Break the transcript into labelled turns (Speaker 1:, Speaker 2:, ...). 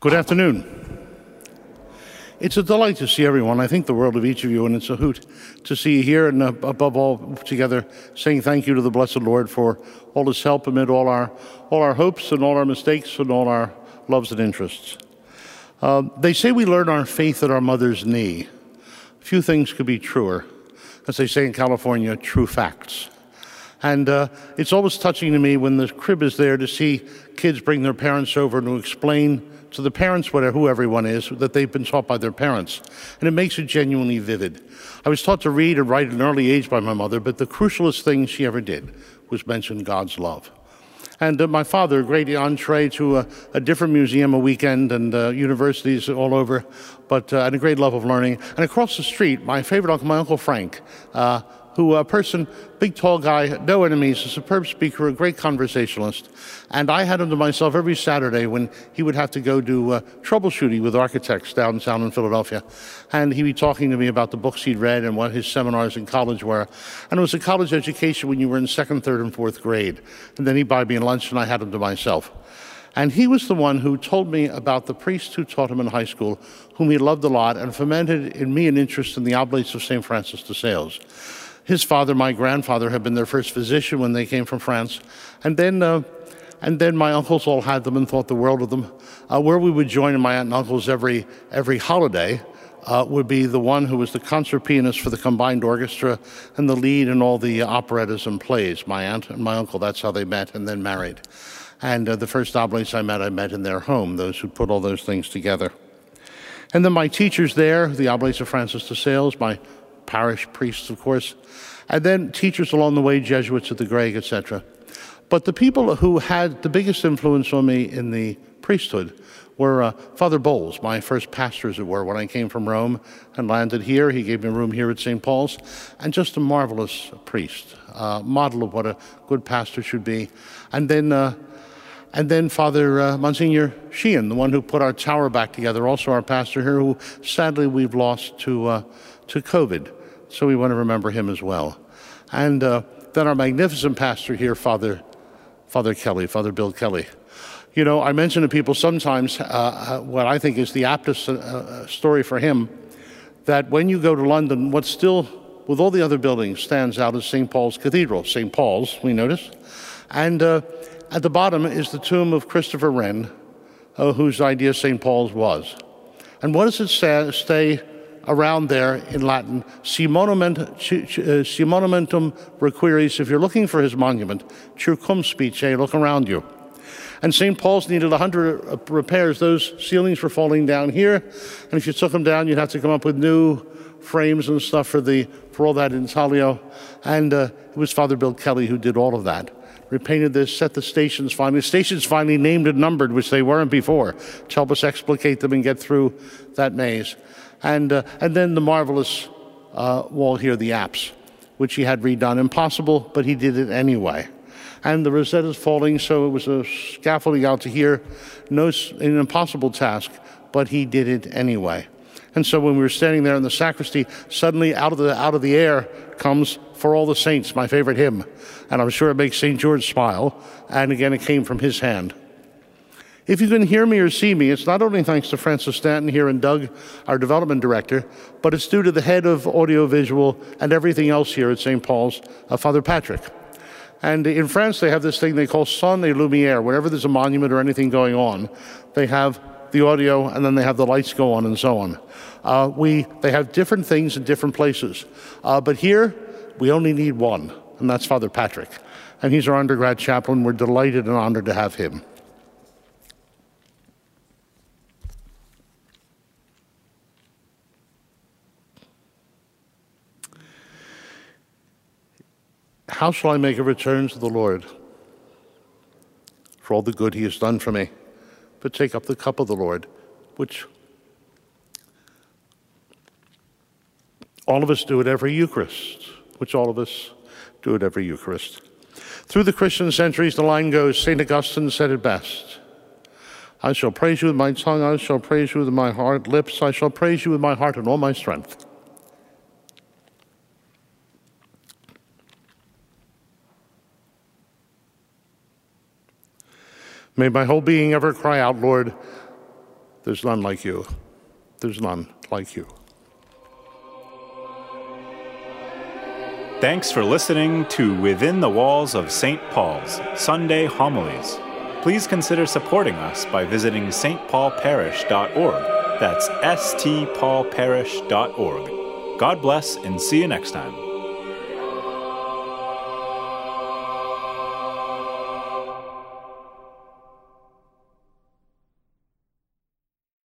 Speaker 1: Good afternoon. It's a delight to see everyone. I think the world of each of you, and it's a hoot to see you here and uh, above all together saying thank you to the blessed Lord for all his help amid all our, all our hopes and all our mistakes and all our loves and interests. Uh, they say we learn our faith at our mother's knee. Few things could be truer. As they say in California, true facts. And uh, it's always touching to me when the crib is there to see kids bring their parents over to explain to the parents, whatever, who everyone is, that they've been taught by their parents. And it makes it genuinely vivid. I was taught to read and write at an early age by my mother, but the crucialest thing she ever did was mention God's love. And uh, my father, a great entree to a, a, different museum a weekend and uh, universities all over, but uh, and a great love of learning. And across the street, my favorite uncle, my uncle Frank, uh, who a person, big tall guy, no enemies, a superb speaker, a great conversationalist. And I had him to myself every Saturday when he would have to go do uh, troubleshooting with architects downtown in Philadelphia. And he'd be talking to me about the books he'd read and what his seminars in college were. And it was a college education when you were in second, third, and fourth grade. And then he'd buy me lunch and I had him to myself. And he was the one who told me about the priest who taught him in high school, whom he loved a lot, and fomented in me an interest in the Oblates of St. Francis de Sales. His father, my grandfather, had been their first physician when they came from France. And then, uh, and then my uncles all had them and thought the world of them. Uh, where we would join my aunt and uncles every, every holiday uh, would be the one who was the concert pianist for the combined orchestra and the lead in all the operettas and plays. My aunt and my uncle, that's how they met and then married. And uh, the first oblates I met, I met in their home, those who put all those things together. And then my teachers there, the oblates of Francis de Sales, my parish priests, of course, and then teachers along the way, Jesuits at the Greg, etc. But the people who had the biggest influence on me in the priesthood were uh, Father Bowles, my first pastor, as it were, when I came from Rome and landed here. He gave me a room here at St. Paul's, and just a marvelous priest, uh, model of what a good pastor should be. And then, uh, and then Father uh, Monsignor Sheehan, the one who put our tower back together, also our pastor here, who sadly we've lost to, uh, to COVID so we want to remember him as well. And uh, then our magnificent pastor here, Father, Father Kelly, Father Bill Kelly. You know, I mention to people sometimes uh, uh what I think is the aptest uh, uh, story for him that when you go to London, what still, with all the other buildings, stands out is St. Paul's Cathedral, St. Paul's, we notice. And uh, at the bottom is the tomb of Christopher Wren, whose idea St. Paul's was. And what does it say, stay around there in Latin, si, uh, si monumentum requiris, if you're looking for his monument, circumspice, look around you. And St. Paul's needed 100 repairs. Those ceilings were falling down here, and if you took them down, you'd have to come up with new frames and stuff for, the, for all that intaglio. And uh, it was Father Bill Kelly who did all of that. Repainted this, set the stations finally. Stations finally named and numbered, which they weren't before, to help us explicate them and get through that maze and, uh, and then the marvelous uh, wall here, the apse, which he had redone. Impossible, but he did it anyway. And the Rosetta's falling, so it was a scaffolding out to here. No, an impossible task, but he did it anyway. And so when we were standing there in the sacristy, suddenly out of the, out of the air comes For All the Saints, my favorite hymn. And I'm sure it makes St. George smile. And again, it came from his hand. If you can hear me or see me, it's not only thanks to Francis Stanton here and Doug, our development director, but it's due to the head of audiovisual and everything else here at St. Paul's, uh, Father Patrick. And in France, they have this thing they call son et lumière. Whenever there's a monument or anything going on, they the audio and then they have the lights go on and so on. Uh, we, they have different things in different places. Uh, but here, we only need one, and that's Father Patrick. And he's our undergrad chaplain. We're delighted and honored to have him. How shall I make a return to the Lord for all the good he has done for me? But take up the cup of the Lord, which all of us do at every Eucharist, which all of us do at every Eucharist. Through the Christian centuries, the line goes St. Augustine said it best I shall praise you with my tongue, I shall praise you with my heart, lips, I shall praise you with my heart and all my strength. May my whole being ever cry out, Lord, There's none like you. There's none like you.
Speaker 2: Thanks for listening to Within the Walls of St. Paul's Sunday Homilies. Please consider supporting us by visiting stpaulparish.org. That's stpaulparish.org. God bless and see you next time.